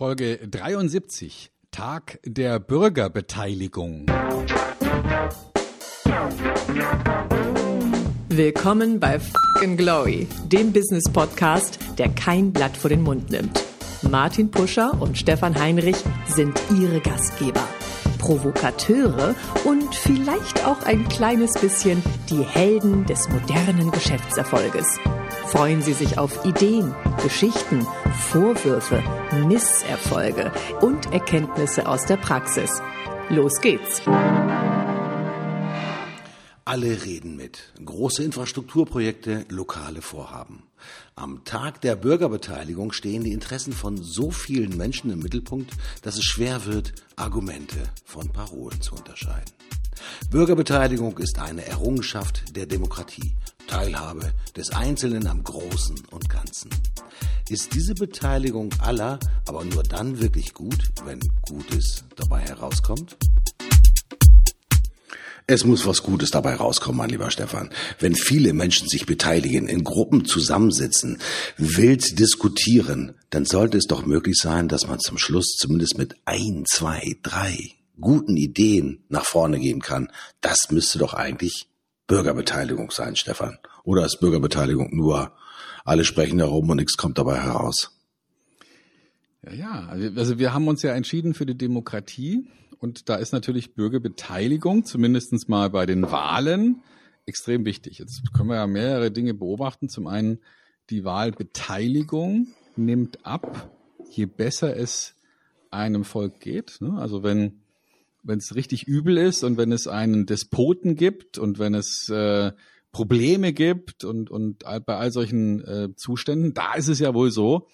Folge 73, Tag der Bürgerbeteiligung. Willkommen bei Fucking Glory, dem Business Podcast, der kein Blatt vor den Mund nimmt. Martin Puscher und Stefan Heinrich sind ihre Gastgeber. Provokateure und vielleicht auch ein kleines bisschen die Helden des modernen Geschäftserfolges. Freuen Sie sich auf Ideen, Geschichten, Vorwürfe, Misserfolge und Erkenntnisse aus der Praxis. Los geht's! Alle reden mit. Große Infrastrukturprojekte, lokale Vorhaben. Am Tag der Bürgerbeteiligung stehen die Interessen von so vielen Menschen im Mittelpunkt, dass es schwer wird, Argumente von Parolen zu unterscheiden. Bürgerbeteiligung ist eine Errungenschaft der Demokratie, Teilhabe des Einzelnen am Großen und Ganzen. Ist diese Beteiligung aller aber nur dann wirklich gut, wenn Gutes dabei herauskommt? Es muss was Gutes dabei rauskommen, mein lieber Stefan. Wenn viele Menschen sich beteiligen, in Gruppen zusammensitzen, wild diskutieren, dann sollte es doch möglich sein, dass man zum Schluss zumindest mit ein, zwei, drei guten Ideen nach vorne gehen kann. Das müsste doch eigentlich Bürgerbeteiligung sein, Stefan. Oder ist Bürgerbeteiligung nur alle sprechen darum und nichts kommt dabei heraus? Ja, ja, also wir haben uns ja entschieden für die Demokratie und da ist natürlich Bürgerbeteiligung, zumindestens mal bei den Wahlen, extrem wichtig. Jetzt können wir ja mehrere Dinge beobachten. Zum einen, die Wahlbeteiligung nimmt ab, je besser es einem Volk geht. Ne? Also wenn wenn es richtig übel ist und wenn es einen Despoten gibt und wenn es äh, Probleme gibt und, und bei all solchen äh, Zuständen, da ist es ja wohl so,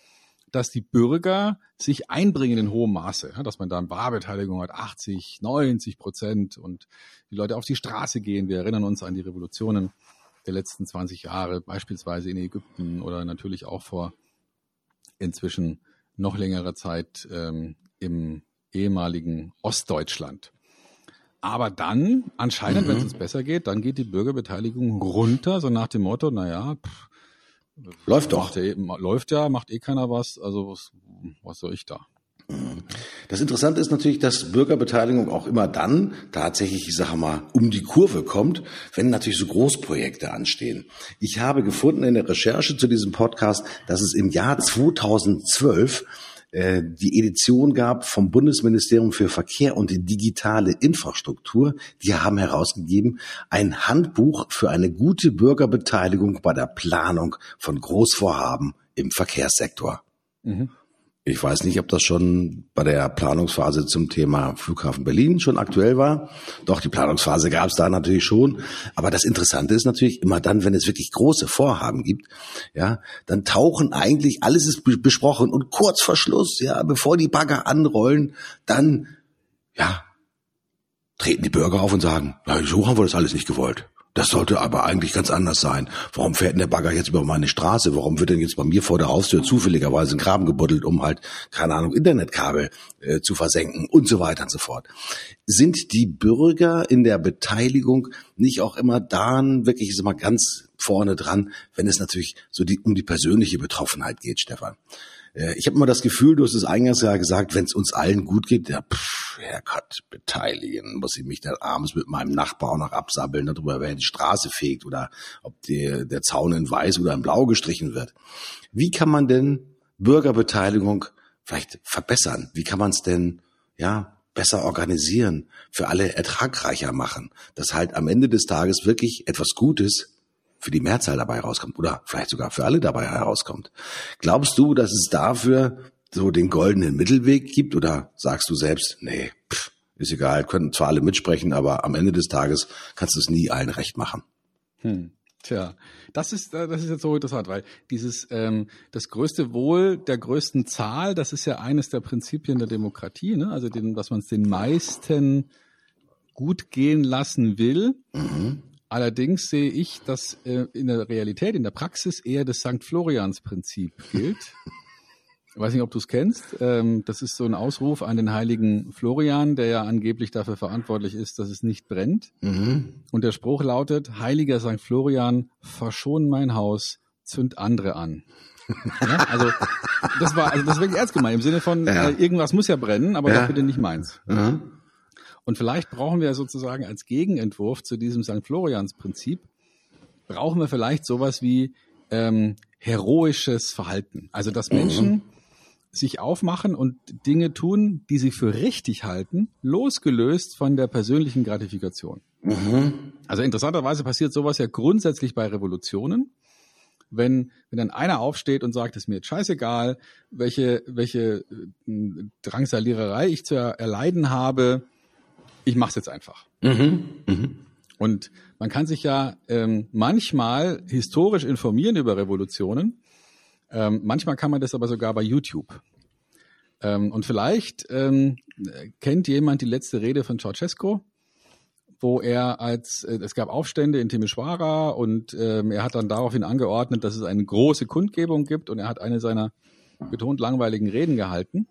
dass die Bürger sich einbringen in hohem Maße, ja, dass man da eine Wahlbeteiligung hat, 80, 90 Prozent und die Leute auf die Straße gehen. Wir erinnern uns an die Revolutionen der letzten 20 Jahre, beispielsweise in Ägypten oder natürlich auch vor inzwischen noch längerer Zeit ähm, im ehemaligen Ostdeutschland. Aber dann, anscheinend, mhm. wenn es uns besser geht, dann geht die Bürgerbeteiligung runter, so nach dem Motto, naja, pff, läuft doch. Eh, läuft ja, macht eh keiner was, also was, was soll ich da? Das Interessante ist natürlich, dass Bürgerbeteiligung auch immer dann tatsächlich, ich sage mal, um die Kurve kommt, wenn natürlich so Großprojekte anstehen. Ich habe gefunden in der Recherche zu diesem Podcast, dass es im Jahr 2012 äh, die Edition gab vom Bundesministerium für Verkehr und digitale Infrastruktur. Die haben herausgegeben ein Handbuch für eine gute Bürgerbeteiligung bei der Planung von Großvorhaben im Verkehrssektor. Mhm. Ich weiß nicht, ob das schon bei der Planungsphase zum Thema Flughafen Berlin schon aktuell war. Doch, die Planungsphase gab es da natürlich schon. Aber das Interessante ist natürlich immer dann, wenn es wirklich große Vorhaben gibt, ja, dann tauchen eigentlich, alles ist besprochen und kurz vor Schluss, ja, bevor die Bagger anrollen, dann, ja, treten die Bürger auf und sagen, na, so haben wir das alles nicht gewollt. Das sollte aber eigentlich ganz anders sein. Warum fährt denn der Bagger jetzt über meine Straße? Warum wird denn jetzt bei mir vor der Haustür zufälligerweise ein Graben gebuddelt, um halt, keine Ahnung, Internetkabel äh, zu versenken und so weiter und so fort? Sind die Bürger in der Beteiligung nicht auch immer dann wirklich ist immer ganz vorne dran, wenn es natürlich so die, um die persönliche Betroffenheit geht, Stefan? Äh, ich habe immer das Gefühl, du hast es eingangs ja gesagt, wenn es uns allen gut geht, ja, pff, Herrgott, beteiligen, muss ich mich dann abends mit meinem Nachbar auch noch absabbeln darüber, wer die Straße fegt oder ob die, der Zaun in weiß oder in blau gestrichen wird. Wie kann man denn Bürgerbeteiligung vielleicht verbessern? Wie kann man es denn, ja, besser organisieren, für alle ertragreicher machen, dass halt am Ende des Tages wirklich etwas Gutes für die Mehrzahl dabei rauskommt oder vielleicht sogar für alle dabei herauskommt. Glaubst du, dass es dafür so den goldenen Mittelweg gibt oder sagst du selbst, nee, pff, ist egal, können zwar alle mitsprechen, aber am Ende des Tages kannst du es nie allen recht machen. Hm. Tja, das ist äh, das ist jetzt so interessant, weil dieses ähm, das größte Wohl der größten Zahl, das ist ja eines der Prinzipien der Demokratie, ne? Also den, was man es den meisten gut gehen lassen will. Mhm. Allerdings sehe ich, dass äh, in der Realität, in der Praxis eher das St. Florians-Prinzip gilt. Ich weiß nicht, ob du es kennst. Ähm, das ist so ein Ausruf an den heiligen Florian, der ja angeblich dafür verantwortlich ist, dass es nicht brennt. Mhm. Und der Spruch lautet, heiliger St. Florian, verschon mein Haus, zünd andere an. Ja, also das war also das ist wirklich ernst gemeint im Sinne von Ja. äh, irgendwas muss ja brennen, aber Ja. doch bitte nicht meins. Ja. Und vielleicht brauchen wir sozusagen als Gegenentwurf zu diesem St. Florians-Prinzip, brauchen wir vielleicht sowas wie ähm, heroisches Verhalten. Also dass Menschen sich aufmachen und Dinge tun, die sie für richtig halten, losgelöst von der persönlichen Gratifikation. Also interessanterweise passiert sowas ja grundsätzlich bei Revolutionen. Wenn, wenn dann einer aufsteht und sagt, es ist mir jetzt scheißegal, welche, welche äh, Drangsaliererei ich zu erleiden habe, ich mache es jetzt einfach. Und man kann sich ja ähm, manchmal historisch informieren über Revolutionen. Ähm, manchmal kann man das aber sogar bei YouTube. Ähm, und vielleicht ähm, kennt jemand die letzte Rede von Ceausescu, wo er als äh, es gab Aufstände in Timișoara und ähm, er hat dann daraufhin angeordnet, dass es eine große Kundgebung gibt und er hat eine seiner betont langweiligen Reden gehalten.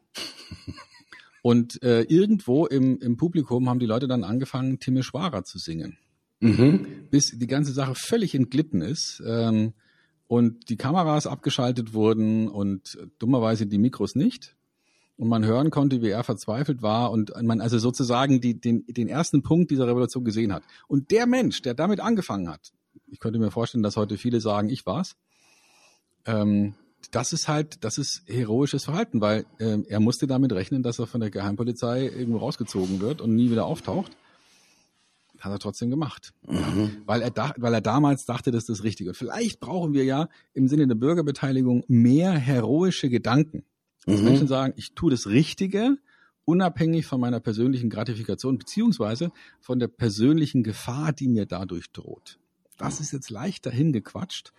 Und äh, irgendwo im, im Publikum haben die Leute dann angefangen, Timișoara zu singen bis die ganze Sache völlig entglitten ist ähm, und die Kameras abgeschaltet wurden und dummerweise die Mikros nicht. Und man hören konnte, wie er verzweifelt war und man also sozusagen die, den, den ersten Punkt dieser Revolution gesehen hat. Und der Mensch, der damit angefangen hat, ich könnte mir vorstellen, dass heute viele sagen, ich war's, ähm, das ist halt, das ist heroisches Verhalten, weil ähm, er musste damit rechnen, dass er von der Geheimpolizei irgendwo rausgezogen wird und nie wieder auftaucht hat er trotzdem gemacht. Weil, er da, weil er damals dachte, das ist das Richtige. Und vielleicht brauchen wir ja im Sinne der Bürgerbeteiligung mehr heroische Gedanken. Dass Menschen sagen, ich tue das Richtige, unabhängig von meiner persönlichen Gratifikation, beziehungsweise von der persönlichen Gefahr, die mir dadurch droht. Das ist jetzt leicht dahin gequatscht,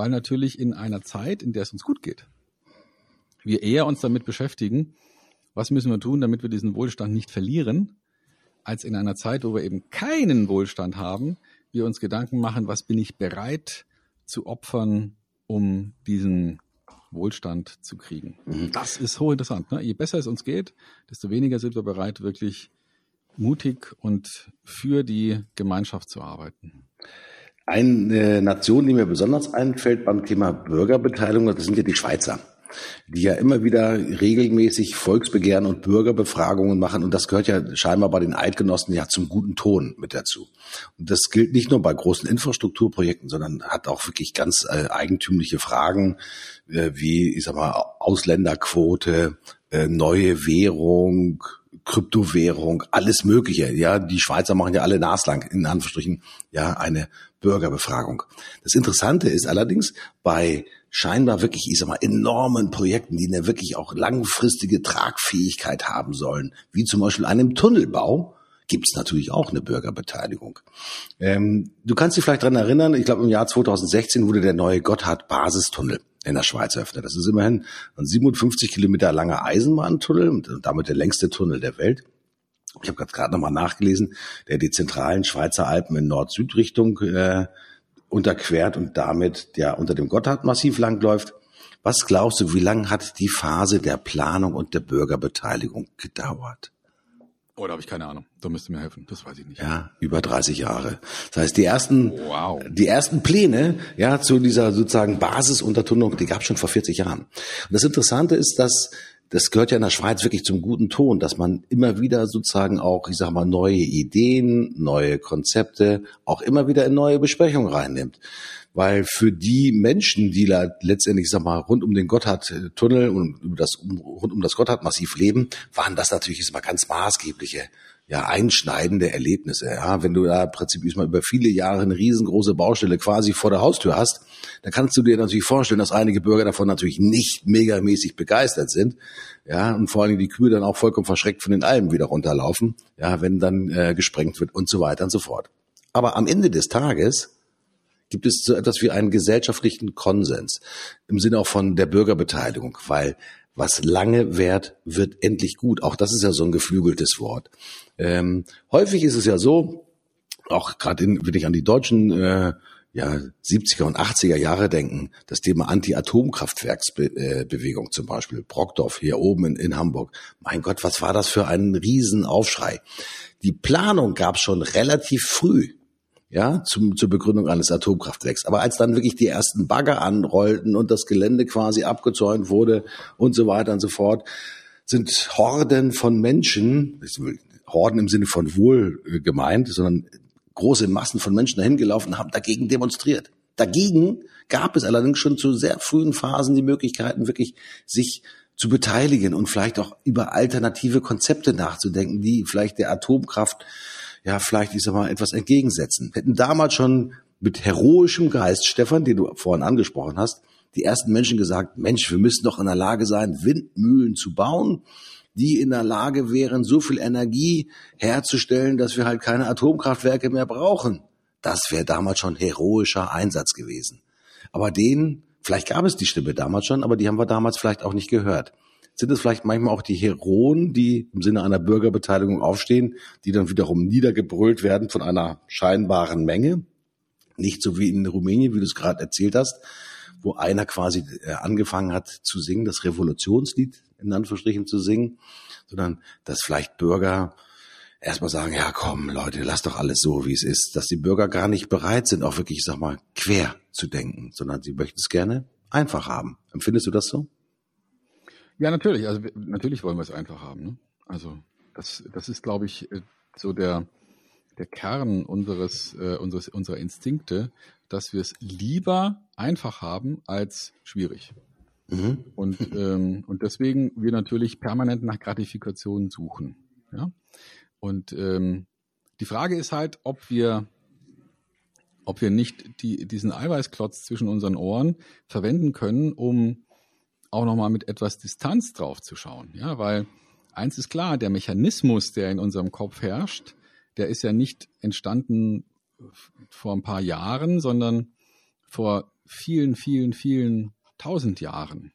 weil natürlich in einer Zeit, in der es uns gut geht, wir eher uns damit beschäftigen, was müssen wir tun, damit wir diesen Wohlstand nicht verlieren, als in einer Zeit, wo wir eben keinen Wohlstand haben, wir uns Gedanken machen, was bin ich bereit zu opfern, um diesen Wohlstand zu kriegen. Das ist hochinteressant. Ne? Je besser es uns geht, desto weniger sind wir bereit, wirklich mutig und für die Gemeinschaft zu arbeiten. Eine Nation, die mir besonders einfällt beim Thema Bürgerbeteiligung, das sind ja die Schweizer, die ja immer wieder regelmäßig Volksbegehren und Bürgerbefragungen machen. Und das gehört ja scheinbar bei den Eidgenossen ja zum guten Ton mit dazu. Und das gilt nicht nur bei großen Infrastrukturprojekten, sondern hat auch wirklich ganz äh, eigentümliche Fragen, äh, wie, ich sag mal, Ausländerquote, äh, neue Währung, Kryptowährung, alles Mögliche. Ja, die Schweizer machen ja alle naslang, in Anführungsstrichen, ja, eine Bürgerbefragung. Das Interessante ist allerdings bei scheinbar wirklich, ich sag mal, enormen Projekten, die eine wirklich auch langfristige Tragfähigkeit haben sollen, wie zum Beispiel einem Tunnelbau, gibt es natürlich auch eine Bürgerbeteiligung. Ähm, du kannst dich vielleicht dran erinnern, ich glaube im Jahr 2016 wurde der neue Gotthard-Basistunnel in der Schweiz eröffnet. Das ist immerhin ein 57 Kilometer langer Eisenbahntunnel und damit der längste Tunnel der Welt. Ich habe gerade nochmal nachgelesen, der die zentralen Schweizer Alpen in Nord-Süd-Richtung äh, unterquert und damit ja unter dem Gotthardmassiv langläuft. Was glaubst du, wie lange hat die Phase der Planung und der Bürgerbeteiligung gedauert? Oh, da habe ich keine Ahnung. Da müsst ihr mir helfen. Das weiß ich nicht. Ja, über 30 Jahre. Das heißt, die ersten, Wow. die ersten Pläne, ja, zu dieser sozusagen Basisuntertunnelung, die gab es schon vor 40 Jahren. Und das Interessante ist, dass das gehört ja in der Schweiz wirklich zum guten Ton, dass man immer wieder sozusagen auch, ich sag mal, neue Ideen, neue Konzepte auch immer wieder in neue Besprechungen reinnimmt. Weil für die Menschen, die da letztendlich, ich sag mal, rund um den Gotthard-Tunnel und das, um, rund um das Gotthard-Massiv leben, waren das natürlich jetzt mal ganz maßgebliche ja, einschneidende Erlebnisse. Ja, wenn du da im Prinzip mal über viele Jahre eine riesengroße Baustelle quasi vor der Haustür hast, dann kannst du dir natürlich vorstellen, dass einige Bürger davon natürlich nicht megamäßig begeistert sind. Ja, und vor allen Dingen die Kühe dann auch vollkommen verschreckt von den Almen wieder runterlaufen, ja, wenn dann äh, gesprengt wird und so weiter und so fort. Aber am Ende des Tages gibt es so etwas wie einen gesellschaftlichen Konsens im Sinne auch von der Bürgerbeteiligung, weil was lange währt, wird endlich gut. Auch das ist ja so ein geflügeltes Wort. Ähm, häufig ist es ja so, auch gerade wenn ich an die deutschen äh, ja, 70er und 80er Jahre denken, das Thema Anti-Atomkraftwerksbewegung zum Beispiel, Brockdorf hier oben in, in Hamburg. Mein Gott, was war das für ein Riesenaufschrei? Die Planung gab es schon relativ früh. Ja, zum, zur Begründung eines Atomkraftwerks. Aber als dann wirklich die ersten Bagger anrollten und das Gelände quasi abgezäunt wurde und so weiter und so fort, sind Horden von Menschen, Horden im Sinne von wohl äh, gemeint, sondern große Massen von Menschen dahin gelaufen, haben dagegen demonstriert. Dagegen gab es allerdings schon zu sehr frühen Phasen die Möglichkeiten, wirklich sich zu beteiligen und vielleicht auch über alternative Konzepte nachzudenken, die vielleicht der Atomkraft ja vielleicht ich sag mal etwas entgegensetzen. Hätten damals schon mit heroischem Geist, Stefan, den du vorhin angesprochen hast, die ersten Menschen gesagt, Mensch, wir müssen doch in der Lage sein, Windmühlen zu bauen, die in der Lage wären, so viel Energie herzustellen, dass wir halt keine Atomkraftwerke mehr brauchen. Das wäre damals schon heroischer Einsatz gewesen. Aber den, vielleicht gab es die Stimme damals schon, aber die haben wir damals vielleicht auch nicht gehört. Sind es vielleicht manchmal auch die Heroen, die im Sinne einer Bürgerbeteiligung aufstehen, die dann wiederum niedergebrüllt werden von einer scheinbaren Menge? Nicht so wie in Rumänien, wie du es gerade erzählt hast, wo einer quasi äh, angefangen hat zu singen, das Revolutionslied in Anführungsstrichen zu singen, sondern dass vielleicht Bürger erstmal sagen, ja komm Leute, lass doch alles so, wie es ist, dass die Bürger gar nicht bereit sind, auch wirklich, ich sag mal, quer zu denken, sondern sie möchten es gerne einfach haben. Empfindest du das so? Ja, natürlich. Also natürlich wollen wir es einfach haben. Ne? Also das, das ist, glaube ich, äh, so der, der Kern unseres, äh, unseres, unserer Instinkte, dass wir es lieber einfach haben als schwierig. Mhm. Und, ähm, und deswegen wir natürlich permanent nach Gratifikationen suchen. Ja? Und ähm, die Frage ist halt, ob wir, ob wir nicht die, diesen Eiweißklotz zwischen unseren Ohren verwenden können, um auch nochmal mit etwas Distanz drauf zu schauen. Ja, weil eins ist klar, der Mechanismus, der in unserem Kopf herrscht, der ist ja nicht entstanden vor ein paar Jahren, sondern vor vielen, vielen, vielen tausend Jahren.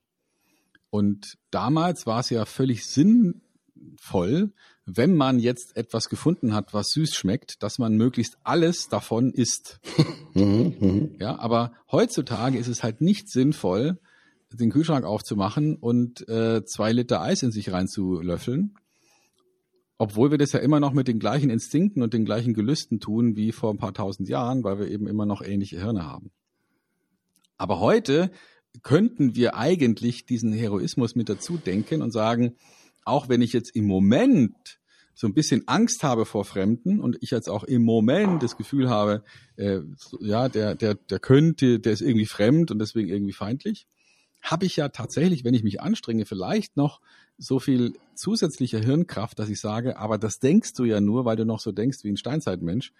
Und damals war es ja völlig sinnvoll, wenn man jetzt etwas gefunden hat, was süß schmeckt, dass man möglichst alles davon isst. Mhm, mhm. ja, aber heutzutage ist es halt nicht sinnvoll, den Kühlschrank aufzumachen und äh, zwei Liter Eis in sich reinzulöffeln, obwohl wir das ja immer noch mit den gleichen Instinkten und den gleichen Gelüsten tun wie vor ein paar tausend Jahren, weil wir eben immer noch ähnliche Hirne haben. Aber heute könnten wir eigentlich diesen Heroismus mit dazu denken und sagen, auch wenn ich jetzt im Moment so ein bisschen Angst habe vor Fremden und ich jetzt auch im Moment das Gefühl habe, äh, ja, der, der, der könnte, der ist irgendwie fremd und deswegen irgendwie feindlich, habe ich ja tatsächlich, wenn ich mich anstrenge, vielleicht noch so viel zusätzliche Hirnkraft, dass ich sage, aber das denkst du ja nur, weil du noch so denkst wie ein Steinzeitmensch.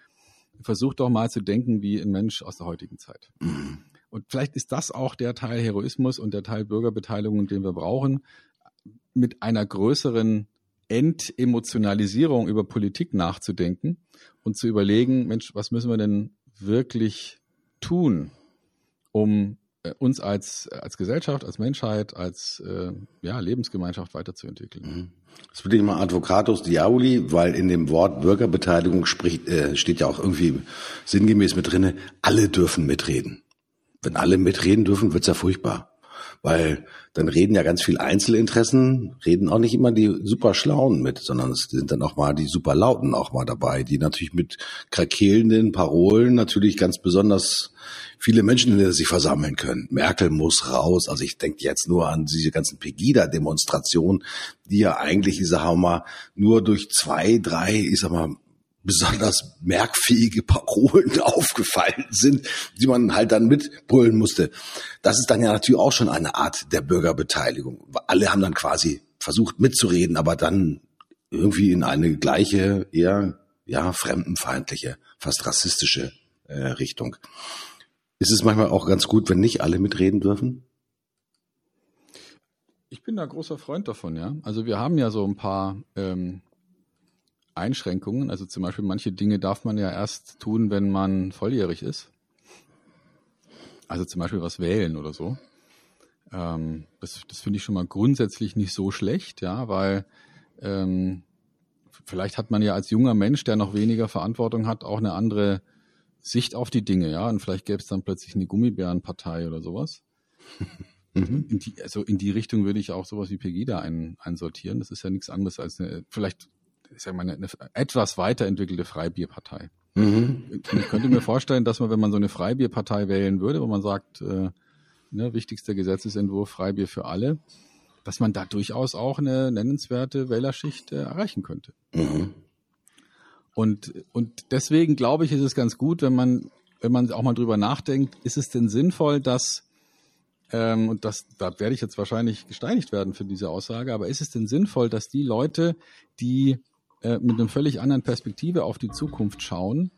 Versuch doch mal zu denken wie ein Mensch aus der heutigen Zeit. Mhm. Und vielleicht ist das auch der Teil Heroismus und der Teil Bürgerbeteiligung, den wir brauchen, mit einer größeren Entemotionalisierung über Politik nachzudenken und zu überlegen, Mensch, was müssen wir denn wirklich tun, um uns als, als Gesellschaft, als Menschheit, als äh, ja, Lebensgemeinschaft weiterzuentwickeln. Mhm. Das würde ich mal Advocatus Diaboli, weil in dem Wort Bürgerbeteiligung spricht, äh, steht ja auch irgendwie sinngemäß mit drinne, alle dürfen mitreden. Wenn alle mitreden dürfen, wird's ja furchtbar. Weil dann reden ja ganz viel Einzelinteressen, reden auch nicht immer die super Schlauen mit, sondern es sind dann auch mal die super Lauten auch mal dabei, die natürlich mit krakelnden Parolen natürlich ganz besonders viele Menschen in der sich versammeln können. Merkel muss raus. Also ich denke jetzt nur an diese ganzen Pegida-Demonstrationen, die ja eigentlich, ich sag mal, nur durch zwei, drei, ich sag mal, besonders merkfähige Parolen aufgefallen sind, die man halt dann mitbrüllen musste. Das ist dann ja natürlich auch schon eine Art der Bürgerbeteiligung. Alle haben dann quasi versucht mitzureden, aber dann irgendwie in eine gleiche, eher ja fremdenfeindliche, fast rassistische äh, Richtung. Ist es manchmal auch ganz gut, wenn nicht alle mitreden dürfen? Ich bin da großer Freund davon, ja. Also wir haben ja so ein paar ähm, Einschränkungen. Also zum Beispiel manche Dinge darf man ja erst tun, wenn man volljährig ist. Also zum Beispiel was wählen oder so. Ähm, das das finde ich schon mal grundsätzlich nicht so schlecht, ja, weil ähm, vielleicht hat man ja als junger Mensch, der noch weniger Verantwortung hat, auch eine andere Sicht auf die Dinge, ja. Und vielleicht gäbe es dann plötzlich eine Gummibärenpartei oder sowas. Mhm. In die, also in die Richtung würde ich auch sowas wie Pegida ein, einsortieren. Das ist ja nichts anderes als eine, vielleicht ich sag mal, eine, eine etwas weiterentwickelte Freibierpartei. Mhm. Ich könnte mir vorstellen, dass man, wenn man so eine Freibierpartei wählen würde, wo man sagt, äh, ne, wichtigster Gesetzesentwurf Freibier für alle, dass man da durchaus auch eine nennenswerte Wählerschicht äh, erreichen könnte. Mhm. Und, und deswegen glaube ich, ist es ganz gut, wenn man, wenn man auch mal drüber nachdenkt, ist es denn sinnvoll, dass, ähm, und das, da werde ich jetzt wahrscheinlich gesteinigt werden für diese Aussage, aber ist es denn sinnvoll, dass die Leute, die äh, mit einer völlig anderen Perspektive auf die Zukunft schauen,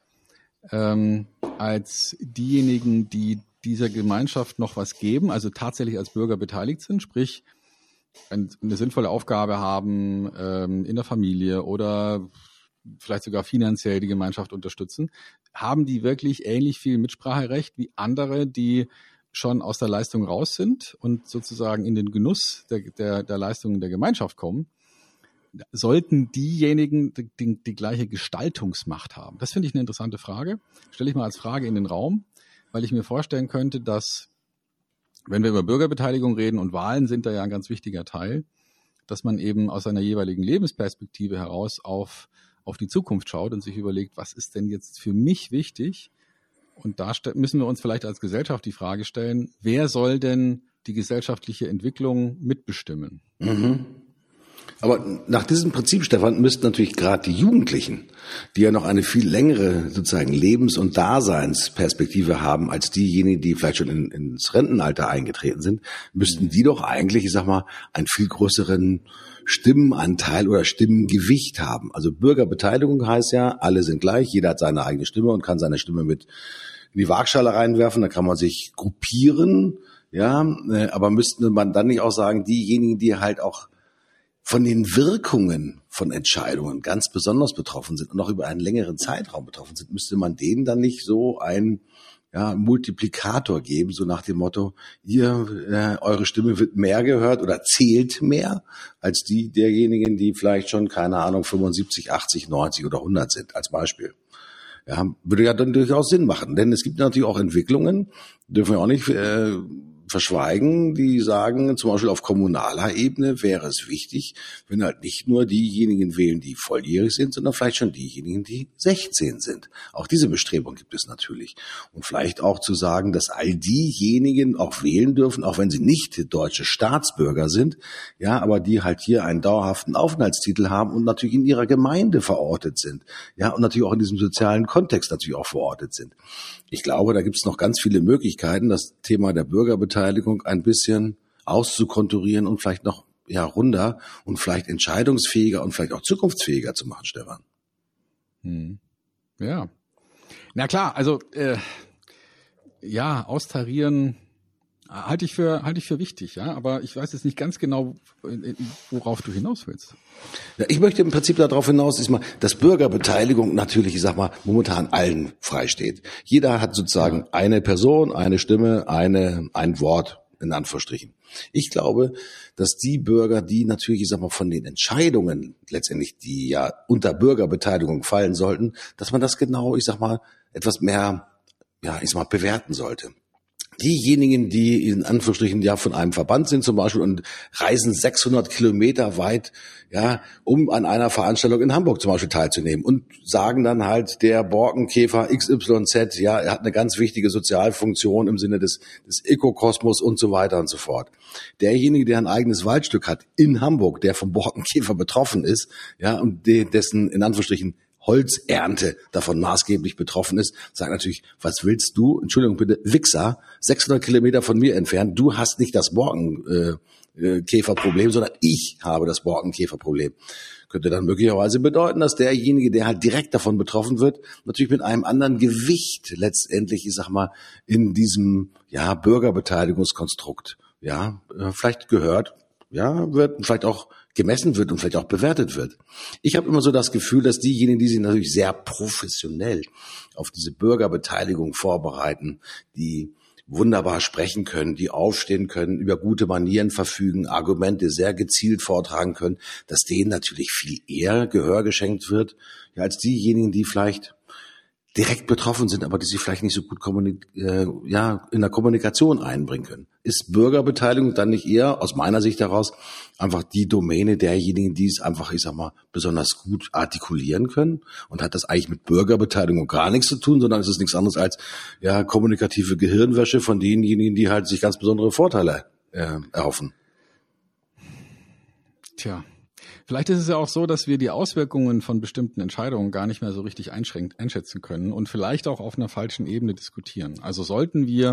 ähm, als diejenigen, die dieser Gemeinschaft noch was geben, also tatsächlich als Bürger beteiligt sind, sprich eine sinnvolle Aufgabe haben ähm, in der Familie oder vielleicht sogar finanziell die Gemeinschaft unterstützen, haben die wirklich ähnlich viel Mitspracherecht wie andere, die schon aus der Leistung raus sind und sozusagen in den Genuss der, der, der Leistungen der Gemeinschaft kommen, sollten diejenigen die, die, die gleiche Gestaltungsmacht haben? Das finde ich eine interessante Frage. Stelle ich mal als Frage in den Raum, weil ich mir vorstellen könnte, dass wenn wir über Bürgerbeteiligung reden und Wahlen sind da ja ein ganz wichtiger Teil, dass man eben aus seiner jeweiligen Lebensperspektive heraus auf, auf die Zukunft schaut und sich überlegt, was ist denn jetzt für mich wichtig? Und da müssen wir uns vielleicht als Gesellschaft die Frage stellen, wer soll denn die gesellschaftliche Entwicklung mitbestimmen? Mhm. Aber nach diesem Prinzip, Stefan, müssten natürlich gerade die Jugendlichen, die ja noch eine viel längere sozusagen Lebens- und Daseinsperspektive haben als diejenigen, die vielleicht schon in, ins Rentenalter eingetreten sind, müssten die doch eigentlich, ich sag mal, einen viel größeren Stimmenanteil oder Stimmengewicht haben. Also Bürgerbeteiligung heißt ja, alle sind gleich, jeder hat seine eigene Stimme und kann seine Stimme mit in die Waagschale reinwerfen, da kann man sich gruppieren, ja, äh, aber müsste man dann nicht auch sagen, diejenigen, die halt auch von den Wirkungen von Entscheidungen ganz besonders betroffen sind und auch über einen längeren Zeitraum betroffen sind, müsste man denen dann nicht so ein ja, Multiplikator geben, so nach dem Motto, ihr, äh, eure Stimme wird mehr gehört oder zählt mehr als die derjenigen, die vielleicht schon, keine Ahnung, 75, 80, 90 oder 100 sind, als Beispiel. Ja, würde ja dann durchaus Sinn machen, denn es gibt natürlich auch Entwicklungen, dürfen wir auch nicht äh, verschweigen, die sagen, zum Beispiel auf kommunaler Ebene wäre es wichtig, wenn halt nicht nur diejenigen wählen, die volljährig sind, sondern vielleicht schon diejenigen, die 16 sind. Auch diese Bestrebung gibt es natürlich. Und vielleicht auch zu sagen, dass all diejenigen auch wählen dürfen, auch wenn sie nicht deutsche Staatsbürger sind, ja, aber die halt hier einen dauerhaften Aufenthaltstitel haben und natürlich in ihrer Gemeinde verortet sind, ja, und natürlich auch in diesem sozialen Kontext natürlich auch verortet sind. Ich glaube, da gibt es noch ganz viele Möglichkeiten, das Thema der Bürgerbeteiligung ein bisschen auszukonturieren und vielleicht noch ja runder und vielleicht entscheidungsfähiger und vielleicht auch zukunftsfähiger zu machen, Stefan. Hm. Ja. Na klar, also äh, ja, austarieren Halte ich für, halte ich für wichtig, ja. Aber ich weiß jetzt nicht ganz genau, worauf du hinaus willst. Ja, ich möchte im Prinzip darauf hinaus, ist mal, dass Bürgerbeteiligung natürlich, ich sag mal, momentan allen freisteht. Jeder hat sozusagen eine Person, eine Stimme, eine, ein Wort, in Anführungsstrichen. Ich glaube, dass die Bürger, die natürlich, ich sag mal, von den Entscheidungen letztendlich, die ja unter Bürgerbeteiligung fallen sollten, dass man das genau, ich sag mal, etwas mehr, ja, ich sag mal, bewerten sollte diejenigen, die in Anführungsstrichen ja von einem Verband sind zum Beispiel und reisen 600 Kilometer weit, ja, um an einer Veranstaltung in Hamburg zum Beispiel teilzunehmen und sagen dann halt, der Borkenkäfer XYZ, ja, er hat eine ganz wichtige Sozialfunktion im Sinne des, des Ökokosmos und so weiter und so fort. Derjenige, der ein eigenes Waldstück hat in Hamburg, der vom Borkenkäfer betroffen ist, ja, und dessen in Anführungsstrichen Holzernte davon maßgeblich betroffen ist, sagt natürlich, was willst du, Entschuldigung bitte, Wichser, 600 Kilometer von mir entfernt, du hast nicht das Borkenkäferproblem, sondern ich habe das Borkenkäferproblem. Könnte dann möglicherweise bedeuten, dass derjenige, der halt direkt davon betroffen wird, natürlich mit einem anderen Gewicht letztendlich, ich sag mal, in diesem, ja, Bürgerbeteiligungskonstrukt, ja, äh, vielleicht gehört, ja, wird vielleicht auch gemessen wird und vielleicht auch bewertet wird. Ich habe immer so das Gefühl, dass diejenigen, die sich natürlich sehr professionell auf diese Bürgerbeteiligung vorbereiten, die wunderbar sprechen können, die aufstehen können, über gute Manieren verfügen, Argumente sehr gezielt vortragen können, dass denen natürlich viel eher Gehör geschenkt wird, ja, als diejenigen, die vielleicht direkt betroffen sind, aber die sich vielleicht nicht so gut äh, ja, in der Kommunikation einbringen können. Ist Bürgerbeteiligung dann nicht eher, aus meiner Sicht heraus, einfach die Domäne derjenigen, die es einfach, ich sag mal, besonders gut artikulieren können? Und hat das eigentlich mit Bürgerbeteiligung gar nichts zu tun, sondern ist es nichts anderes als ja kommunikative Gehirnwäsche von denjenigen, die halt sich ganz besondere Vorteile äh, erhoffen? Tja, Vielleicht ist es ja auch so, dass wir die Auswirkungen von bestimmten Entscheidungen gar nicht mehr so richtig einschätzen können und vielleicht auch auf einer falschen Ebene diskutieren. Also sollten wir,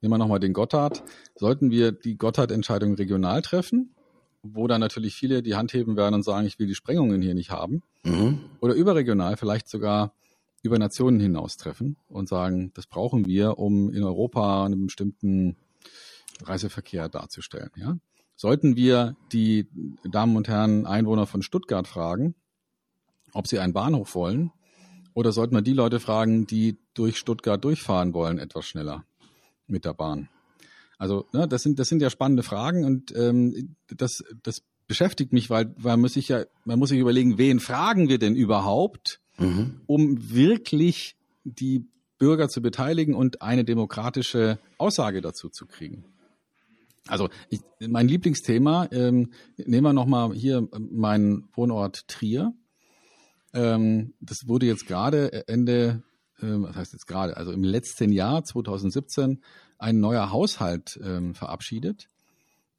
nehmen wir nochmal den Gotthard, sollten wir die Gotthard-Entscheidung regional treffen, wo dann natürlich viele die Hand heben werden und sagen, ich will die Sprengungen hier nicht haben, mhm. oder überregional vielleicht sogar über Nationen hinaus treffen und sagen, das brauchen wir, um in Europa einen bestimmten Reiseverkehr darzustellen. Ja? Sollten wir die Damen und Herren Einwohner von Stuttgart fragen, ob sie einen Bahnhof wollen, oder sollten wir die Leute fragen, die durch Stuttgart durchfahren wollen, etwas schneller mit der Bahn? Also ne, das sind das sind ja spannende Fragen und ähm, das das beschäftigt mich, weil weil muss ich ja man muss sich überlegen, wen fragen wir denn überhaupt, mhm. um wirklich die Bürger zu beteiligen und eine demokratische Aussage dazu zu kriegen. Also ich, mein Lieblingsthema, ähm, nehmen wir nochmal hier meinen Wohnort Trier. Ähm, das wurde jetzt gerade Ende, äh, was heißt jetzt gerade, also im letzten Jahr 2017 ein neuer Haushalt ähm, verabschiedet.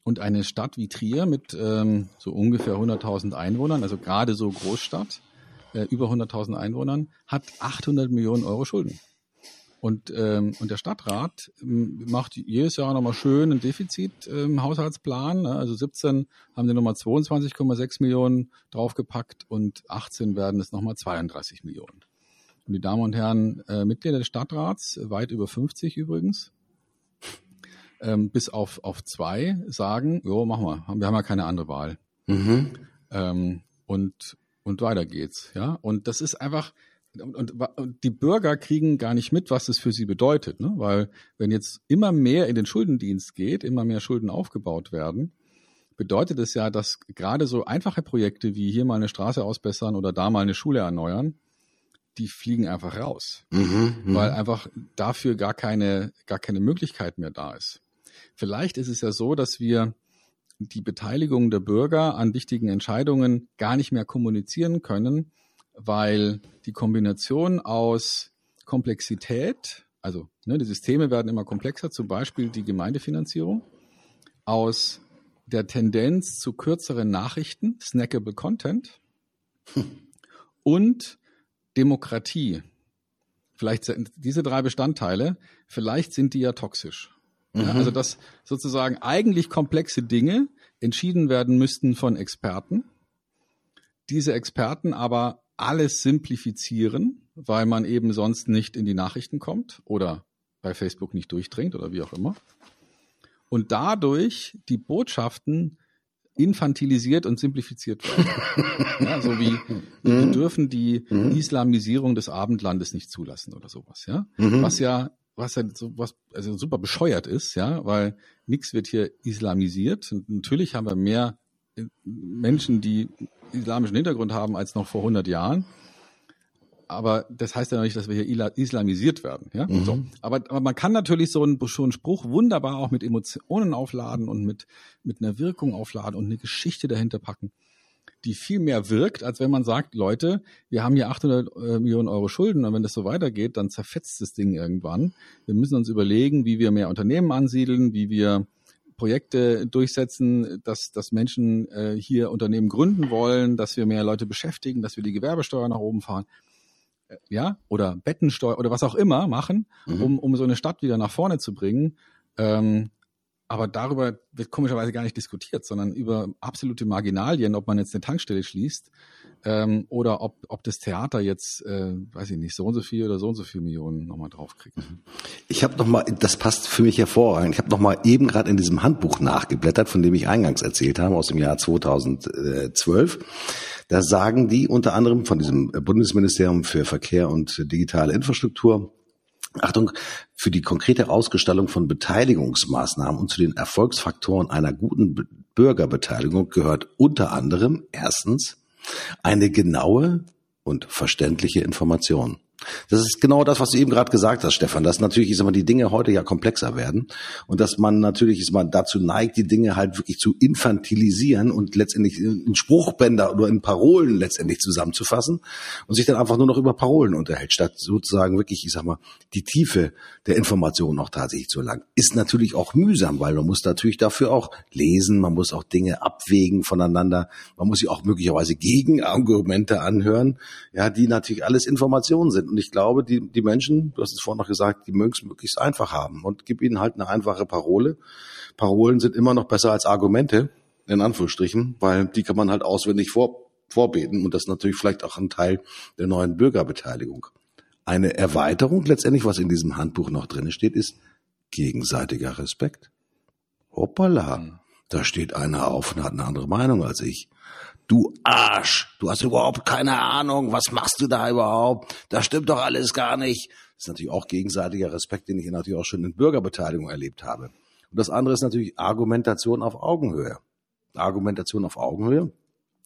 Und eine Stadt wie Trier mit ähm, so ungefähr 100.000 Einwohnern, also gerade so Großstadt, äh, über 100.000 Einwohnern, hat 800 Millionen Euro Schulden. Und, ähm, und der Stadtrat ähm, macht jedes Jahr nochmal schön einen Defizit-Haushaltsplan. Ähm, ne? Also 17 haben sie nochmal 22,6 Millionen draufgepackt und 18 werden es nochmal 32 Millionen. Und die Damen und Herren äh, Mitglieder des Stadtrats, weit über 50 übrigens, ähm, bis auf, auf zwei sagen, jo, machen wir, wir haben ja keine andere Wahl. Mhm. Ähm, und, und weiter geht's. Ja, Und das ist einfach, und, und, die Bürger kriegen gar nicht mit, was das für sie bedeutet, ne? weil wenn jetzt immer mehr in den Schuldendienst geht, immer mehr Schulden aufgebaut werden, bedeutet es ja, dass gerade so einfache Projekte wie hier mal eine Straße ausbessern oder da mal eine Schule erneuern, die fliegen einfach raus, mhm, mhm. weil einfach dafür gar keine, gar keine Möglichkeit mehr da ist. Vielleicht ist es ja so, dass wir die Beteiligung der Bürger an wichtigen Entscheidungen gar nicht mehr kommunizieren können, weil die Kombination aus Komplexität, also ne, die Systeme werden immer komplexer, zum Beispiel die Gemeindefinanzierung, aus der Tendenz zu kürzeren Nachrichten, snackable Content und Demokratie. Vielleicht sind diese drei Bestandteile, vielleicht sind die ja toxisch. Mhm. Ja, also dass sozusagen eigentlich komplexe Dinge entschieden werden müssten von Experten, diese Experten aber alles simplifizieren, weil man eben sonst nicht in die Nachrichten kommt oder bei Facebook nicht durchdringt oder wie auch immer. Und dadurch die Botschaften infantilisiert und simplifiziert werden. ja, so wie wir mhm. dürfen die mhm. Islamisierung des Abendlandes nicht zulassen oder sowas, ja. Mhm. Was ja was ja so was also super bescheuert ist, ja, weil nichts wird hier islamisiert. Und natürlich haben wir mehr Menschen, die islamischen Hintergrund haben als noch vor 100 Jahren. Aber das heißt ja noch nicht, dass wir hier islamisiert werden. Ja? Mhm. So. Aber, aber man kann natürlich so einen, so einen Spruch wunderbar auch mit Emotionen aufladen und mit, mit einer Wirkung aufladen und eine Geschichte dahinter packen, die viel mehr wirkt, als wenn man sagt, Leute, wir haben hier 800 äh, Millionen Euro Schulden und wenn das so weitergeht, dann zerfetzt das Ding irgendwann. Wir müssen uns überlegen, wie wir mehr Unternehmen ansiedeln, wie wir Projekte durchsetzen, dass, dass Menschen äh, hier Unternehmen gründen wollen, dass wir mehr Leute beschäftigen, dass wir die Gewerbesteuer nach oben fahren, äh, ja, oder Bettensteuer oder was auch immer machen, mhm. um, um so eine Stadt wieder nach vorne zu bringen. Ähm, aber darüber wird komischerweise gar nicht diskutiert, sondern über absolute Marginalien, ob man jetzt eine Tankstelle schließt ähm, oder ob, ob das Theater jetzt, äh, weiß ich nicht, so und so viel oder so und so viel Millionen nochmal draufkriegt. Mhm. Ich habe nochmal, das passt für mich hervorragend, ich habe nochmal eben gerade in diesem Handbuch nachgeblättert, von dem ich eingangs erzählt habe, aus dem Jahr 2012. Da sagen die unter anderem von diesem Bundesministerium für Verkehr und digitale Infrastruktur, Achtung, für die konkrete Ausgestaltung von Beteiligungsmaßnahmen und zu den Erfolgsfaktoren einer guten Bürgerbeteiligung gehört unter anderem erstens eine genaue und verständliche Information. Das ist genau das, was du eben gerade gesagt hast, Stefan, dass natürlich ist immer die Dinge heute ja komplexer werden und dass man natürlich ist man dazu neigt, die Dinge halt wirklich zu infantilisieren und letztendlich in Spruchbänder oder in Parolen letztendlich zusammenzufassen und sich dann einfach nur noch über Parolen unterhält, statt sozusagen wirklich, ich sag mal, die Tiefe der Information auch tatsächlich zu erlangen. Ist natürlich auch mühsam, weil man muss natürlich dafür auch lesen, man muss auch Dinge abwägen voneinander, man muss sich auch möglicherweise Gegenargumente anhören, ja, die natürlich alles Informationen sind. Und ich glaube, die, die Menschen, du hast es vorhin noch gesagt, die mögen es möglichst einfach haben und gib ihnen halt eine einfache Parole. Parolen sind immer noch besser als Argumente, in Anführungsstrichen, weil die kann man halt auswendig vor, vorbeten und das ist natürlich vielleicht auch ein Teil der neuen Bürgerbeteiligung. Eine Erweiterung letztendlich, was in diesem Handbuch noch drin steht, ist gegenseitiger Respekt. Hoppala, mhm. da steht einer auf und hat eine andere Meinung als ich. Du Arsch, du hast überhaupt keine Ahnung, was machst du da überhaupt? Das stimmt doch alles gar nicht. Das ist natürlich auch gegenseitiger Respekt, den ich natürlich auch schon in Bürgerbeteiligung erlebt habe. Und das andere ist natürlich Argumentation auf Augenhöhe. Argumentation auf Augenhöhe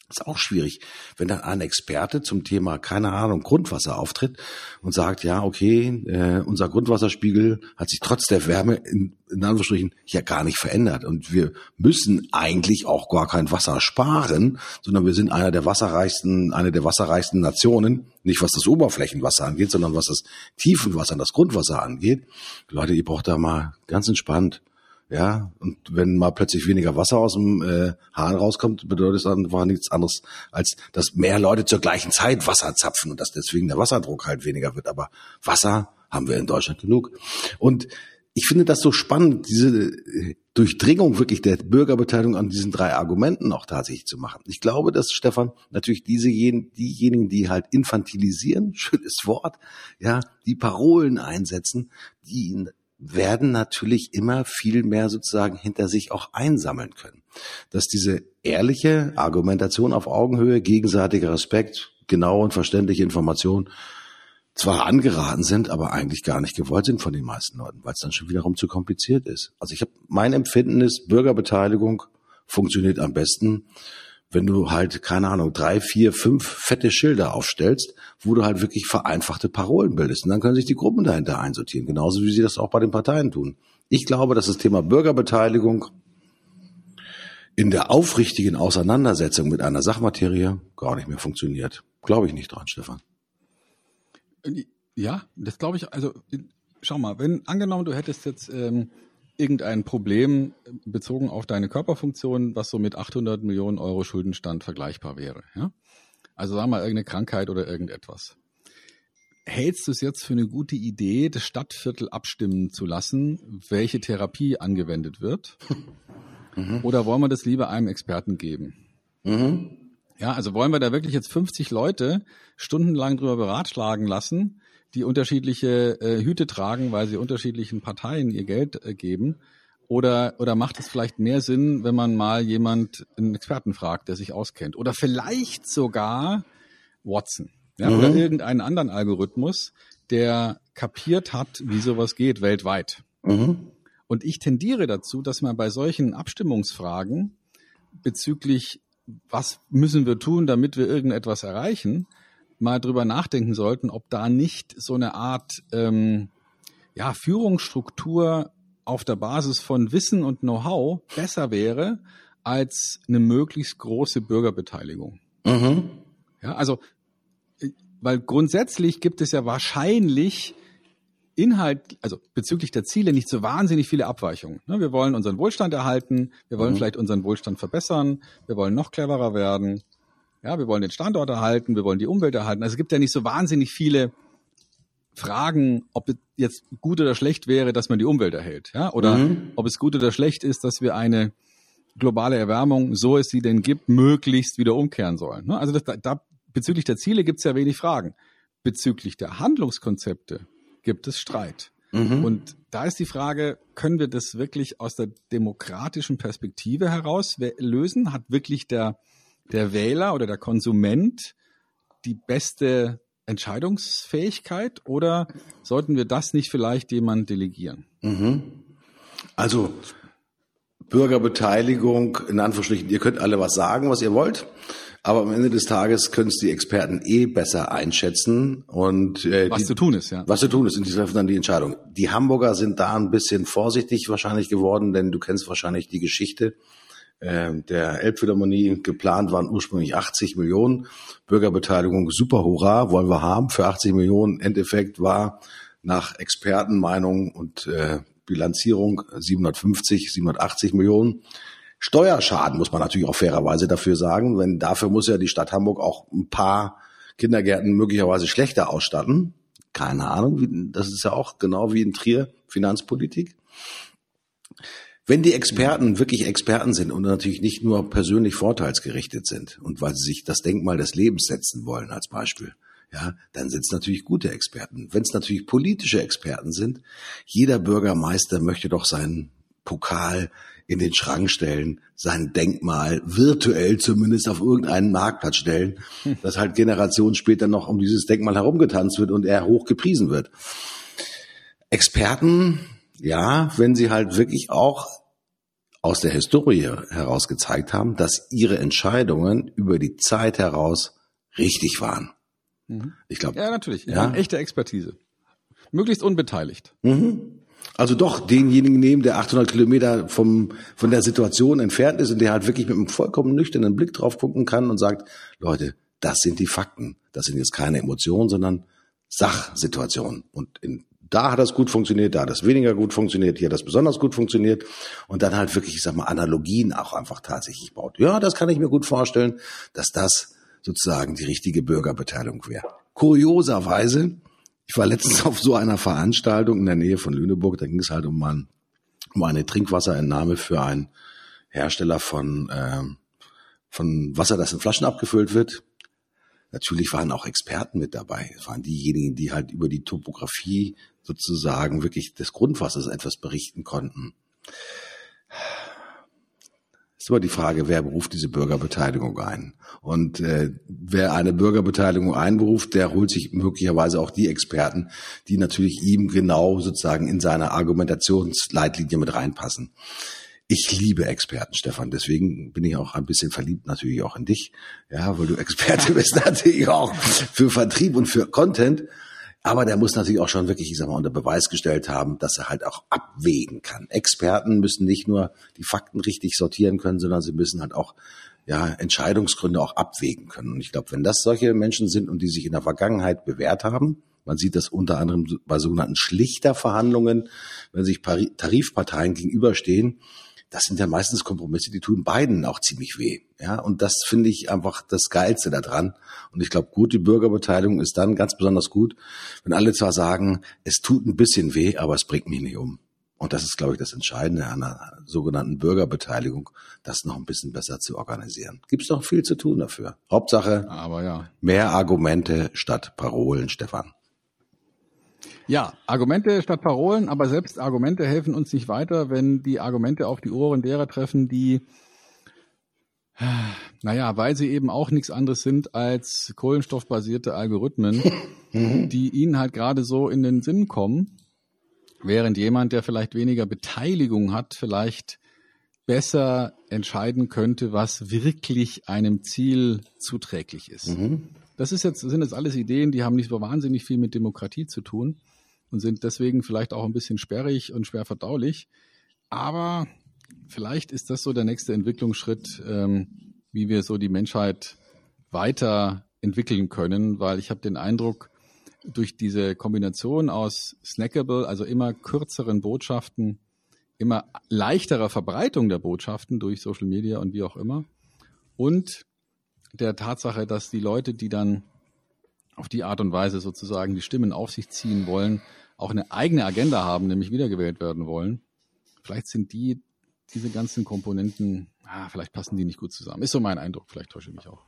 ist auch schwierig, wenn dann ein Experte zum Thema, keine Ahnung, Grundwasser auftritt und sagt, ja, okay, äh, unser Grundwasserspiegel hat sich trotz der Wärme in, in Anführungsstrichen ja gar nicht verändert. Und wir müssen eigentlich auch gar kein Wasser sparen, sondern wir sind einer der wasserreichsten, eine der wasserreichsten Nationen, nicht was das Oberflächenwasser angeht, sondern was das Tiefenwasser, das Grundwasser angeht. Leute, ihr braucht da mal ganz entspannt ja, und wenn mal plötzlich weniger Wasser aus dem äh, Hahn rauskommt, bedeutet das einfach nichts anderes, als dass mehr Leute zur gleichen Zeit Wasser zapfen und dass deswegen der Wasserdruck halt weniger wird. Aber Wasser haben wir in Deutschland genug. Und ich finde das so spannend, diese äh, Durchdringung wirklich der Bürgerbeteiligung an diesen drei Argumenten auch tatsächlich zu machen. Ich glaube, dass Stefan natürlich diese, diejenigen, die halt infantilisieren, schönes Wort, ja, die Parolen einsetzen, die werden natürlich immer viel mehr sozusagen hinter sich auch einsammeln können. Dass diese ehrliche Argumentation auf Augenhöhe, gegenseitiger Respekt, genaue und verständliche Information zwar angeraten sind, aber eigentlich gar nicht gewollt sind von den meisten Leuten, weil es dann schon wiederum zu kompliziert ist. Also ich habe mein Empfinden ist, Bürgerbeteiligung funktioniert am besten, wenn du halt, keine Ahnung, drei, vier, fünf fette Schilder aufstellst, wo du halt wirklich vereinfachte Parolen bildest. Und dann können sich die Gruppen dahinter einsortieren, genauso wie sie das auch bei den Parteien tun. Ich glaube, dass das Thema Bürgerbeteiligung in der aufrichtigen Auseinandersetzung mit einer Sachmaterie gar nicht mehr funktioniert. Glaube ich nicht dran, Stefan. Ja, das glaube ich, also schau mal, wenn angenommen, du hättest jetzt ähm, irgendein Problem bezogen auf deine Körperfunktion, was so mit 800 Millionen Euro Schuldenstand vergleichbar wäre. Ja? Also sagen wir mal irgendeine Krankheit oder irgendetwas. Hältst du es jetzt für eine gute Idee, das Stadtviertel abstimmen zu lassen, welche Therapie angewendet wird? Mhm. Oder wollen wir das lieber einem Experten geben? Mhm. Ja, also wollen wir da wirklich jetzt 50 Leute stundenlang drüber beratschlagen lassen, die unterschiedliche äh, Hüte tragen, weil sie unterschiedlichen Parteien ihr Geld äh, geben? Oder, oder macht es vielleicht mehr Sinn, wenn man mal jemand, einen Experten fragt, der sich auskennt? Oder vielleicht sogar Watson ja, mhm. oder irgendeinen anderen Algorithmus, der kapiert hat, wie sowas geht weltweit. Mhm. Und ich tendiere dazu, dass man bei solchen Abstimmungsfragen bezüglich, was müssen wir tun, damit wir irgendetwas erreichen, mal drüber nachdenken sollten, ob da nicht so eine Art ähm, ja, Führungsstruktur auf der Basis von Wissen und Know-how besser wäre als eine möglichst große Bürgerbeteiligung. Mhm. Ja, also, weil grundsätzlich gibt es ja wahrscheinlich Inhalt, also bezüglich der Ziele nicht so wahnsinnig viele Abweichungen. Ne, wir wollen unseren Wohlstand erhalten, wir wollen mhm. vielleicht unseren Wohlstand verbessern, wir wollen noch cleverer werden. Ja, wir wollen den Standort erhalten, wir wollen die Umwelt erhalten. Also es gibt ja nicht so wahnsinnig viele Fragen, ob es jetzt gut oder schlecht wäre, dass man die Umwelt erhält, ja, oder mhm. ob es gut oder schlecht ist, dass wir eine globale Erwärmung, so es sie denn gibt, möglichst wieder umkehren sollen. Ne? Also das, da, bezüglich der Ziele gibt es ja wenig Fragen. Bezüglich der Handlungskonzepte gibt es Streit. Mhm. Und da ist die Frage, können wir das wirklich aus der demokratischen Perspektive heraus lösen? Hat wirklich der der Wähler oder der Konsument die beste Entscheidungsfähigkeit oder sollten wir das nicht vielleicht jemand delegieren? Mhm. Also Bürgerbeteiligung, in Anführungsstrichen, ihr könnt alle was sagen, was ihr wollt. Aber am Ende des Tages können es die Experten eh besser einschätzen und äh, was die, zu tun ist, ja. Was zu tun ist, und die treffen dann die Entscheidung. Die Hamburger sind da ein bisschen vorsichtig wahrscheinlich geworden, denn du kennst wahrscheinlich die Geschichte der Elbphilharmonie. Geplant waren ursprünglich 80 Millionen. Bürgerbeteiligung super hurra, wollen wir haben für 80 Millionen. Endeffekt war nach Expertenmeinung und äh, Bilanzierung 750, 780 Millionen. Steuerschaden muss man natürlich auch fairerweise dafür sagen, wenn dafür muss ja die Stadt Hamburg auch ein paar Kindergärten möglicherweise schlechter ausstatten. Keine Ahnung, das ist ja auch genau wie in Trier Finanzpolitik. Wenn die Experten wirklich Experten sind und natürlich nicht nur persönlich vorteilsgerichtet sind und weil sie sich das Denkmal des Lebens setzen wollen als Beispiel, ja, dann sind es natürlich gute Experten. Wenn es natürlich politische Experten sind, jeder Bürgermeister möchte doch seinen Pokal in den Schrank stellen, sein Denkmal virtuell zumindest auf irgendeinen Marktplatz stellen, hm. dass halt Generationen später noch um dieses Denkmal herumgetanzt wird und er hoch gepriesen wird. Experten, ja, wenn sie halt wirklich auch aus der Historie heraus gezeigt haben, dass ihre Entscheidungen über die Zeit heraus richtig waren. Mhm. Ich glaube. Ja, natürlich. Ja? Echte Expertise. Möglichst unbeteiligt. Mhm. Also doch denjenigen nehmen, der 800 Kilometer vom, von der Situation entfernt ist und der halt wirklich mit einem vollkommen nüchternen Blick drauf gucken kann und sagt, Leute, das sind die Fakten. Das sind jetzt keine Emotionen, sondern Sachsituationen. Und in, da hat das gut funktioniert, da hat das weniger gut funktioniert, hier hat das besonders gut funktioniert. Und dann halt wirklich, ich sag mal, Analogien auch einfach tatsächlich baut. Ja, das kann ich mir gut vorstellen, dass das sozusagen die richtige Bürgerbeteiligung wäre. Kurioserweise, ich war letztens auf so einer Veranstaltung in der Nähe von Lüneburg, da ging es halt um, ein, um eine Trinkwasserentnahme für einen Hersteller von, äh, von Wasser, das in Flaschen abgefüllt wird. Natürlich waren auch Experten mit dabei. Es waren diejenigen, die halt über die Topografie sozusagen wirklich des Grundwassers etwas berichten konnten ist immer die Frage, wer beruft diese Bürgerbeteiligung ein? Und äh, wer eine Bürgerbeteiligung einberuft, der holt sich möglicherweise auch die Experten, die natürlich ihm genau sozusagen in seine Argumentationsleitlinie mit reinpassen. Ich liebe Experten, Stefan. Deswegen bin ich auch ein bisschen verliebt natürlich auch in dich. Ja, weil du Experte bist natürlich auch für Vertrieb und für Content. Aber der muss natürlich auch schon wirklich, ich sag mal, unter Beweis gestellt haben, dass er halt auch abwägen kann. Experten müssen nicht nur die Fakten richtig sortieren können, sondern sie müssen halt auch ja, Entscheidungsgründe auch abwägen können. Und ich glaube, wenn das solche Menschen sind und die sich in der Vergangenheit bewährt haben, man sieht das unter anderem bei sogenannten Schlichterverhandlungen, wenn sich Tarifparteien gegenüberstehen, das sind ja meistens Kompromisse, die tun beiden auch ziemlich weh. Ja, und das finde ich einfach das Geilste daran. Und ich glaube, gute Bürgerbeteiligung ist dann ganz besonders gut, wenn alle zwar sagen, es tut ein bisschen weh, aber es bringt mich nicht um. Und das ist, glaube ich, das Entscheidende an einer sogenannten Bürgerbeteiligung, das noch ein bisschen besser zu organisieren. Gibt es noch viel zu tun dafür. Hauptsache, aber ja. mehr Argumente statt Parolen, Stefan. Ja, Argumente statt Parolen, aber selbst Argumente helfen uns nicht weiter, wenn die Argumente auf die Ohren derer treffen, die, naja, weil sie eben auch nichts anderes sind als kohlenstoffbasierte Algorithmen, die ihnen halt gerade so in den Sinn kommen, während jemand, der vielleicht weniger Beteiligung hat, vielleicht besser entscheiden könnte, was wirklich einem Ziel zuträglich ist. Mhm. Das ist jetzt, sind jetzt alles Ideen, die haben nicht so wahnsinnig viel mit Demokratie zu tun und sind deswegen vielleicht auch ein bisschen sperrig und schwer verdaulich. Aber vielleicht ist das so der nächste Entwicklungsschritt, ähm, wie wir so die Menschheit weiter entwickeln können, weil ich habe den Eindruck, durch diese Kombination aus snackable, also immer kürzeren Botschaften, immer leichterer Verbreitung der Botschaften durch Social Media und wie auch immer und der Tatsache, dass die Leute, die dann auf die Art und Weise sozusagen die Stimmen auf sich ziehen wollen, auch eine eigene Agenda haben, nämlich wiedergewählt werden wollen. Vielleicht sind die, diese ganzen Komponenten, ah, vielleicht passen die nicht gut zusammen. Ist so mein Eindruck, vielleicht täusche ich mich auch.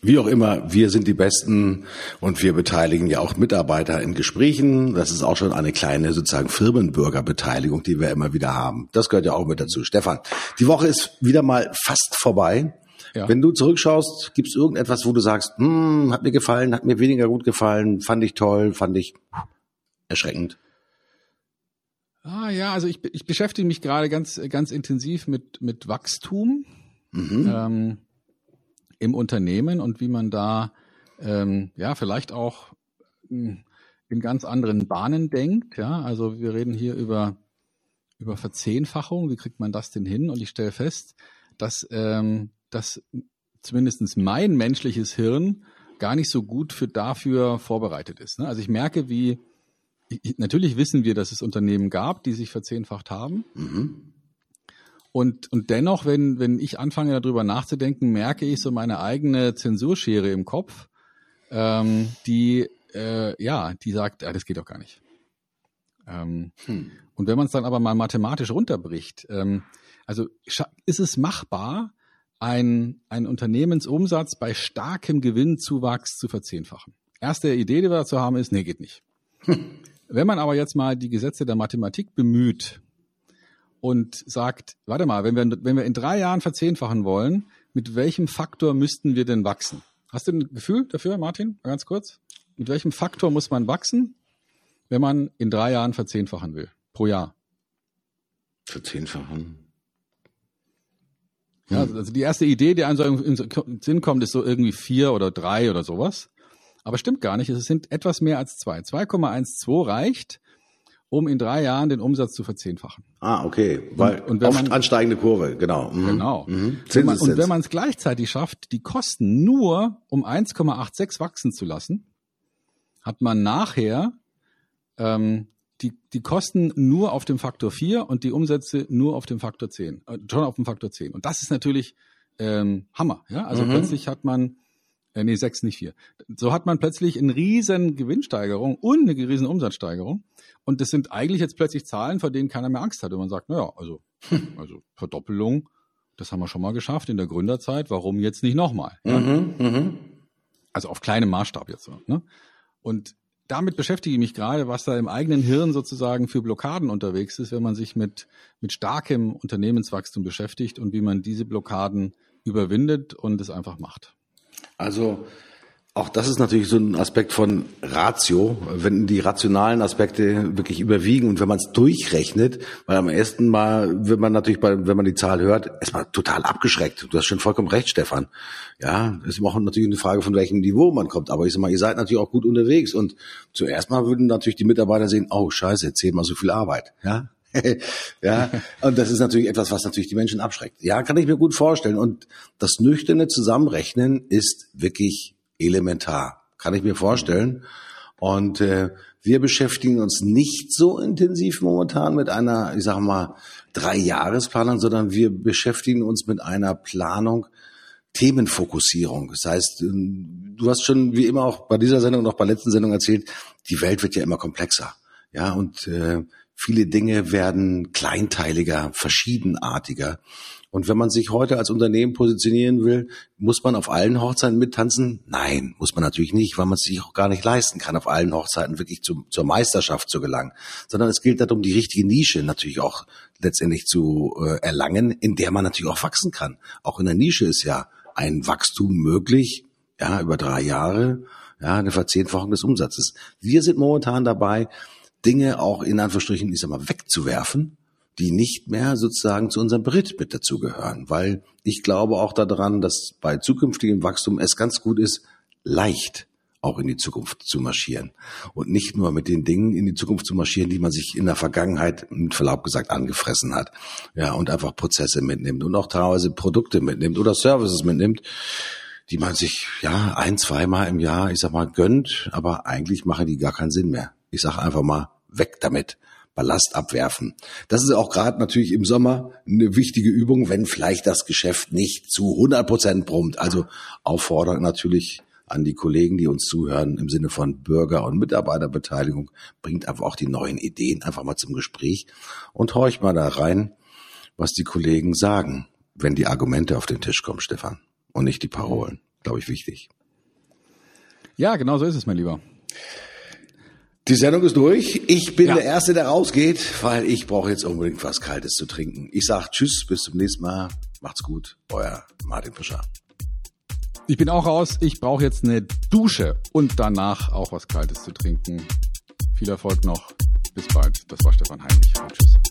Wie auch immer, wir sind die Besten und wir beteiligen ja auch Mitarbeiter in Gesprächen. Das ist auch schon eine kleine sozusagen Firmenbürgerbeteiligung, die wir immer wieder haben. Das gehört ja auch mit dazu. Stefan, die Woche ist wieder mal fast vorbei. Ja. Wenn du zurückschaust, gibt es irgendetwas, wo du sagst, hm, hat mir gefallen, hat mir weniger gut gefallen, fand ich toll, fand ich erschreckend? Ah ja, also ich, ich beschäftige mich gerade ganz, ganz intensiv mit, mit Wachstum. Mhm. Ähm, im Unternehmen und wie man da ähm, ja vielleicht auch hm, in ganz anderen Bahnen denkt. Ja, also wir reden hier über über Verzehnfachung. Wie kriegt man das denn hin? Und ich stelle fest, dass ähm, dass zumindestens mein menschliches Hirn gar nicht so gut für dafür vorbereitet ist. Ne? Also ich merke, wie ich, natürlich wissen wir, dass es Unternehmen gab, die sich verzehnfacht haben. Mhm. Und, und dennoch, wenn, wenn ich anfange darüber nachzudenken, merke ich so meine eigene Zensurschere im Kopf, ähm, die äh, ja, die sagt, ja, das geht doch gar nicht. Ähm, hm. Und wenn man es dann aber mal mathematisch runterbricht, ähm, also ist es machbar, ein, ein Unternehmensumsatz bei starkem Gewinnzuwachs zu verzehnfachen? Erste Idee, die wir dazu haben, ist, nee, geht nicht. Wenn man aber jetzt mal die Gesetze der Mathematik bemüht und sagt, warte mal, wenn wir, wenn wir in drei Jahren verzehnfachen wollen, mit welchem Faktor müssten wir denn wachsen? Hast du ein Gefühl dafür, Martin? Ganz kurz. Mit welchem Faktor muss man wachsen, wenn man in drei Jahren verzehnfachen will? Pro Jahr. Verzehnfachen? Ja, also die erste Idee, die einem so im Sinn kommt, ist so irgendwie vier oder drei oder sowas. Aber stimmt gar nicht. Es sind etwas mehr als zwei. 2,12 reicht, um in drei Jahren den Umsatz zu verzehnfachen. Ah, okay. Weil und, und wenn man, ansteigende Kurve, genau. Mhm. Genau. Mhm. Man, und wenn man es gleichzeitig schafft, die Kosten nur um 1,86 wachsen zu lassen, hat man nachher ähm, die, die Kosten nur auf dem Faktor 4 und die Umsätze nur auf dem Faktor 10, äh, schon auf dem Faktor 10. Und das ist natürlich ähm, Hammer. Ja? Also mhm. plötzlich hat man äh, nee, sechs, nicht vier. So hat man plötzlich eine riesen Gewinnsteigerung und eine riesen Umsatzsteigerung. Und das sind eigentlich jetzt plötzlich Zahlen, vor denen keiner mehr Angst hat. Und man sagt, naja, also, also Verdoppelung, das haben wir schon mal geschafft in der Gründerzeit. Warum jetzt nicht nochmal? Ja? Mhm, mh. Also auf kleinem Maßstab jetzt. So, ne? Und damit beschäftige ich mich gerade, was da im eigenen Hirn sozusagen für Blockaden unterwegs ist, wenn man sich mit, mit starkem Unternehmenswachstum beschäftigt und wie man diese Blockaden überwindet und es einfach macht. Also auch das ist natürlich so ein Aspekt von Ratio, wenn die rationalen Aspekte wirklich überwiegen und wenn man es durchrechnet, weil am ersten Mal wird man natürlich, bei, wenn man die Zahl hört, erstmal total abgeschreckt. Du hast schon vollkommen recht, Stefan. Ja, ist auch natürlich eine Frage, von welchem Niveau man kommt. Aber ich sag mal, ihr seid natürlich auch gut unterwegs und zuerst mal würden natürlich die Mitarbeiter sehen, oh scheiße, zehnmal so viel Arbeit. Ja, ja, und das ist natürlich etwas, was natürlich die Menschen abschreckt. Ja, kann ich mir gut vorstellen. Und das nüchterne Zusammenrechnen ist wirklich elementar. Kann ich mir vorstellen. Und äh, wir beschäftigen uns nicht so intensiv momentan mit einer, ich sage mal, Drei-Jahresplanung, sondern wir beschäftigen uns mit einer Planung, Themenfokussierung. Das heißt, ähm, du hast schon wie immer auch bei dieser Sendung und auch bei der letzten Sendung erzählt, die Welt wird ja immer komplexer. Ja, und äh, viele Dinge werden kleinteiliger, verschiedenartiger. Und wenn man sich heute als Unternehmen positionieren will, muss man auf allen Hochzeiten mittanzen? Nein, muss man natürlich nicht, weil man es sich auch gar nicht leisten kann, auf allen Hochzeiten wirklich zu, zur Meisterschaft zu gelangen. Sondern es gilt darum, die richtige Nische natürlich auch letztendlich zu äh, erlangen, in der man natürlich auch wachsen kann. Auch in der Nische ist ja ein Wachstum möglich, ja, über drei Jahre, ja, eine Verzehnfachung des Umsatzes. Wir sind momentan dabei, Dinge auch in Anführungsstrichen, ich sag mal, wegzuwerfen, die nicht mehr sozusagen zu unserem Bericht mit dazugehören. Weil ich glaube auch daran, dass bei zukünftigem Wachstum es ganz gut ist, leicht auch in die Zukunft zu marschieren. Und nicht nur mit den Dingen in die Zukunft zu marschieren, die man sich in der Vergangenheit mit Verlaub gesagt angefressen hat. Ja, und einfach Prozesse mitnimmt und auch teilweise Produkte mitnimmt oder Services mitnimmt, die man sich ja ein, zweimal im Jahr, ich sag mal, gönnt, aber eigentlich machen die gar keinen Sinn mehr. Ich sage einfach mal, weg damit. Ballast abwerfen. Das ist auch gerade natürlich im Sommer eine wichtige Übung, wenn vielleicht das Geschäft nicht zu 100 Prozent brummt. Also Aufforderung natürlich an die Kollegen, die uns zuhören, im Sinne von Bürger- und Mitarbeiterbeteiligung, bringt einfach auch die neuen Ideen einfach mal zum Gespräch und horch mal da rein, was die Kollegen sagen, wenn die Argumente auf den Tisch kommen, Stefan, und nicht die Parolen. Glaube ich wichtig. Ja, genau so ist es, mein Lieber. Die Sendung ist durch. Ich bin ja. der Erste, der rausgeht, weil ich brauche jetzt unbedingt was Kaltes zu trinken. Ich sag Tschüss, bis zum nächsten Mal. Macht's gut. Euer Martin Fischer. Ich bin auch raus. Ich brauche jetzt eine Dusche und danach auch was Kaltes zu trinken. Viel Erfolg noch. Bis bald. Das war Stefan Heinrich. Und tschüss.